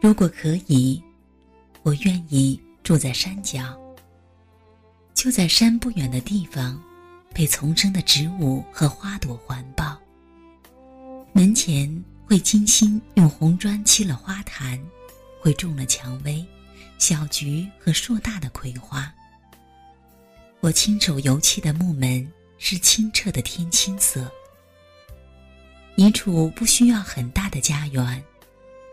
如果可以，我愿意住在山脚。就在山不远的地方，被丛生的植物和花朵环抱。门前会精心用红砖砌了花坛，会种了蔷薇、小菊和硕大的葵花。我亲手油漆的木门是清澈的天青色。一处不需要很大的家园。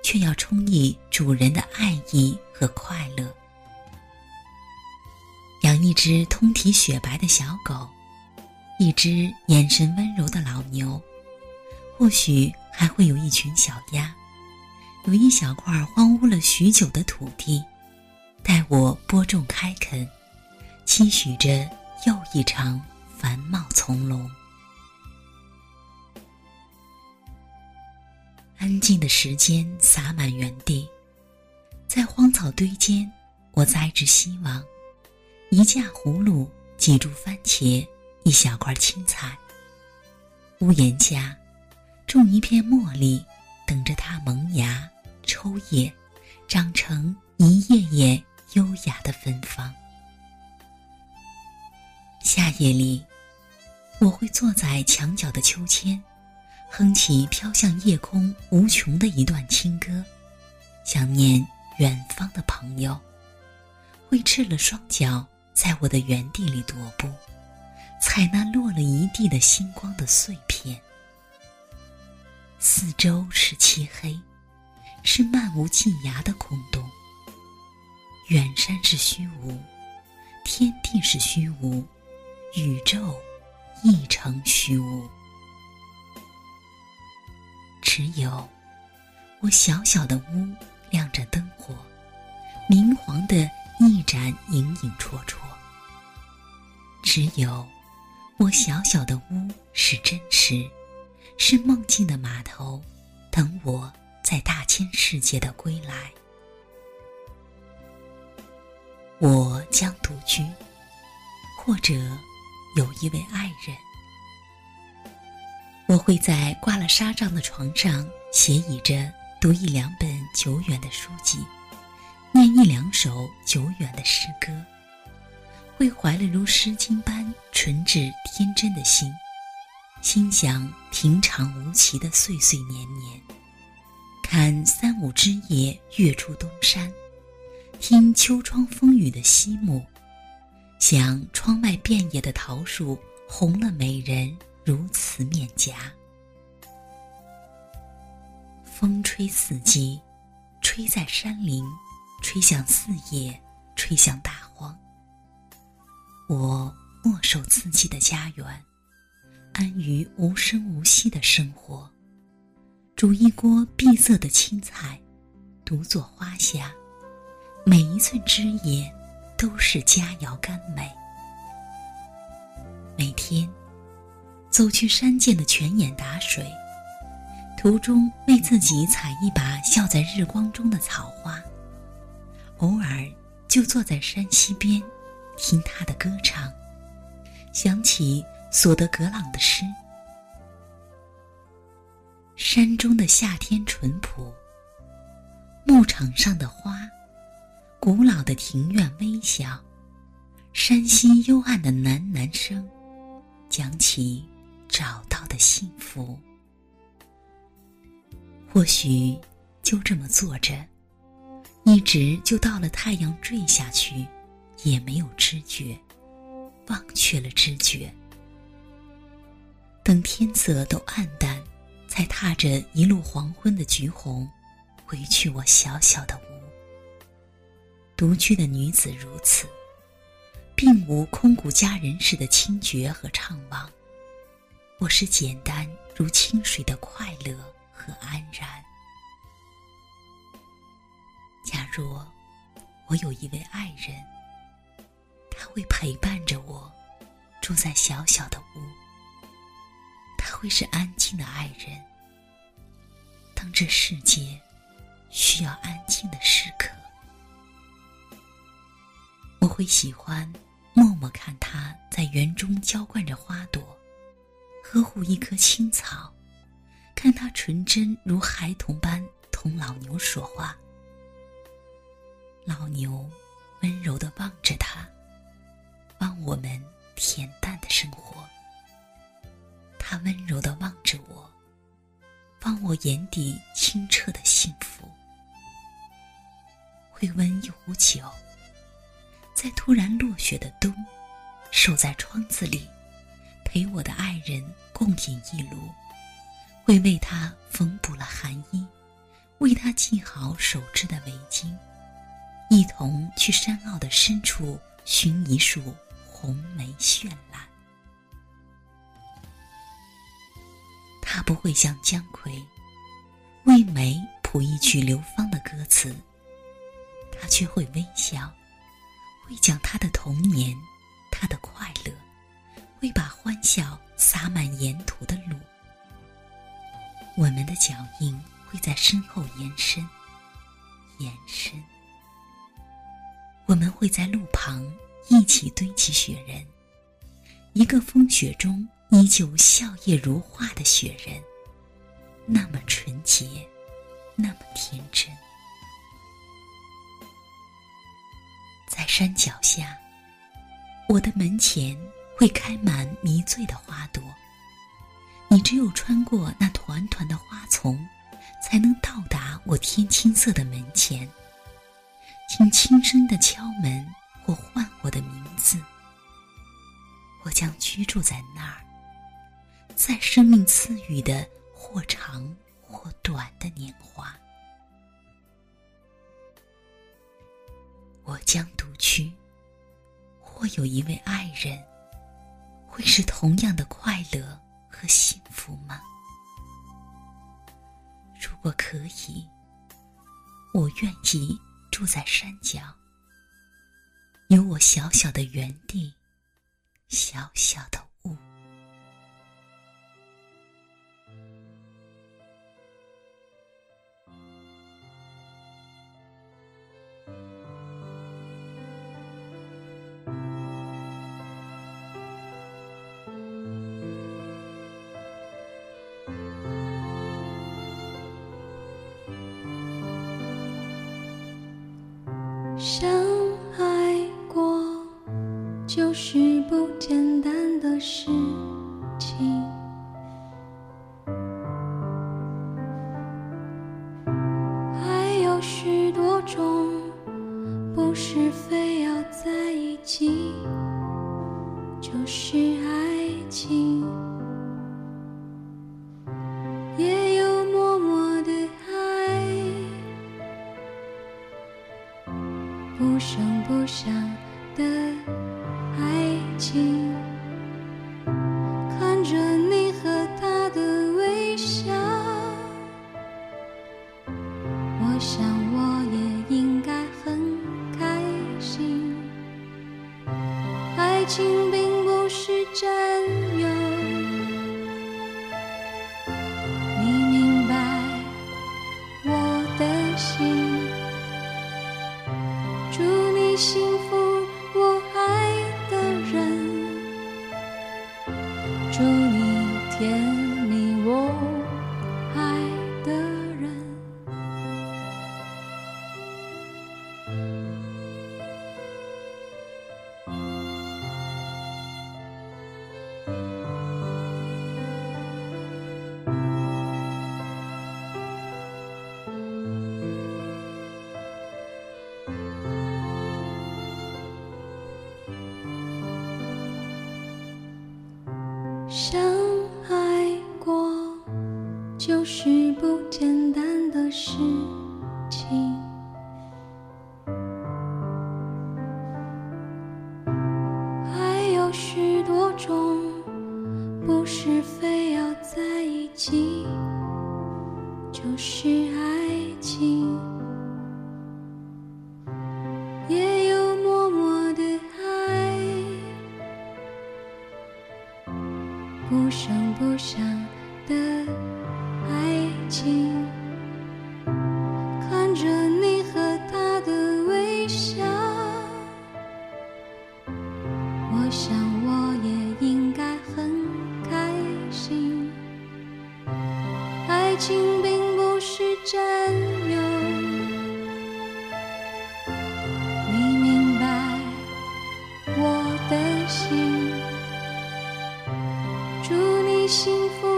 却要充溢主人的爱意和快乐。养一只通体雪白的小狗，一只眼神温柔的老牛，或许还会有一群小鸭，有一小块荒芜了许久的土地，待我播种开垦，期许着又一场繁茂从容。安静的时间洒满原地，在荒草堆间，我栽植希望：一架葫芦，几株番茄，一小块青菜。屋檐下，种一片茉莉，等着它萌芽、抽叶，长成一叶叶优雅的芬芳。夏夜里，我会坐在墙角的秋千。哼起飘向夜空无穷的一段清歌，想念远方的朋友，会赤了双脚在我的原地里踱步，采那落了一地的星光的碎片。四周是漆黑，是漫无际涯的空洞。远山是虚无，天地是虚无，宇宙亦成虚无。只有我小小的屋亮着灯火，明黄的一盏影影绰绰。只有我小小的屋是真实，是梦境的码头，等我在大千世界的归来。我将独居，或者有一位爱人。我会在挂了纱帐的床上斜倚着读一两本久远的书籍，念一两首久远的诗歌。会怀了如《诗经》般纯挚天真的心，心想平常无奇的岁岁年年。看三五枝叶跃出东山，听秋窗风雨的溪木，想窗外遍野的桃树红了美人。如此面颊，风吹四季，吹在山林，吹向四野，吹向大荒。我默守自己的家园，安于无声无息的生活，煮一锅碧色的青菜，独坐花下，每一寸枝叶都是佳肴甘美。每天。走去山涧的泉眼打水，途中为自己采一把笑在日光中的草花。偶尔就坐在山溪边，听他的歌唱，想起索德格朗的诗：山中的夏天淳朴，牧场上的花，古老的庭院微笑，山溪幽暗的喃喃声，讲起。找到的幸福，或许就这么坐着，一直就到了太阳坠下去，也没有知觉，忘却了知觉。等天色都暗淡，才踏着一路黄昏的橘红，回去我小小的屋。独居的女子如此，并无空谷佳人似的清绝和怅惘。我是简单如清水的快乐和安然。假若我有一位爱人，他会陪伴着我，住在小小的屋。他会是安静的爱人。当这世界需要安静的时刻，我会喜欢默默看他在园中浇灌着花朵。呵护一棵青草，看他纯真如孩童般同老牛说话，老牛温柔的望着他，望我们恬淡的生活。他温柔的望着我，望我眼底清澈的幸福。会温一壶酒，在突然落雪的冬，守在窗子里，陪我的爱人共饮一炉。会为他缝补了寒衣，为他系好手织的围巾。一同去山坳的深处寻一束红梅绚烂。他不会像姜夔为梅谱一曲流芳的歌词，他却会微笑，会讲他的童年，他的快乐，会把欢笑洒满沿途的路。我们的脚印会在身后延伸，延伸。我们会在路旁一起堆起雪人，一个风雪中依旧笑靥如花的雪人，那么纯洁，那么天真。在山脚下，我的门前会开满迷醉的花朵。你只有穿过那团团的花丛，才能到达我天青色的门前。请轻声的敲门，或唤我的名字。我将居住在那儿，在生命赐予的或长或短的年华。我将独居，或有一位爱人，会是同样的快乐和幸福吗？如果可以，我愿意。住在山脚，有我小小的园地，小小的。就是不简单的事情。情并不是占有，你明白我的心。祝你幸福，我爱的人。祝你甜蜜，我相爱过，就是不简单的事情。爱有许多种，不是非要在一起，就是爱情。幸福，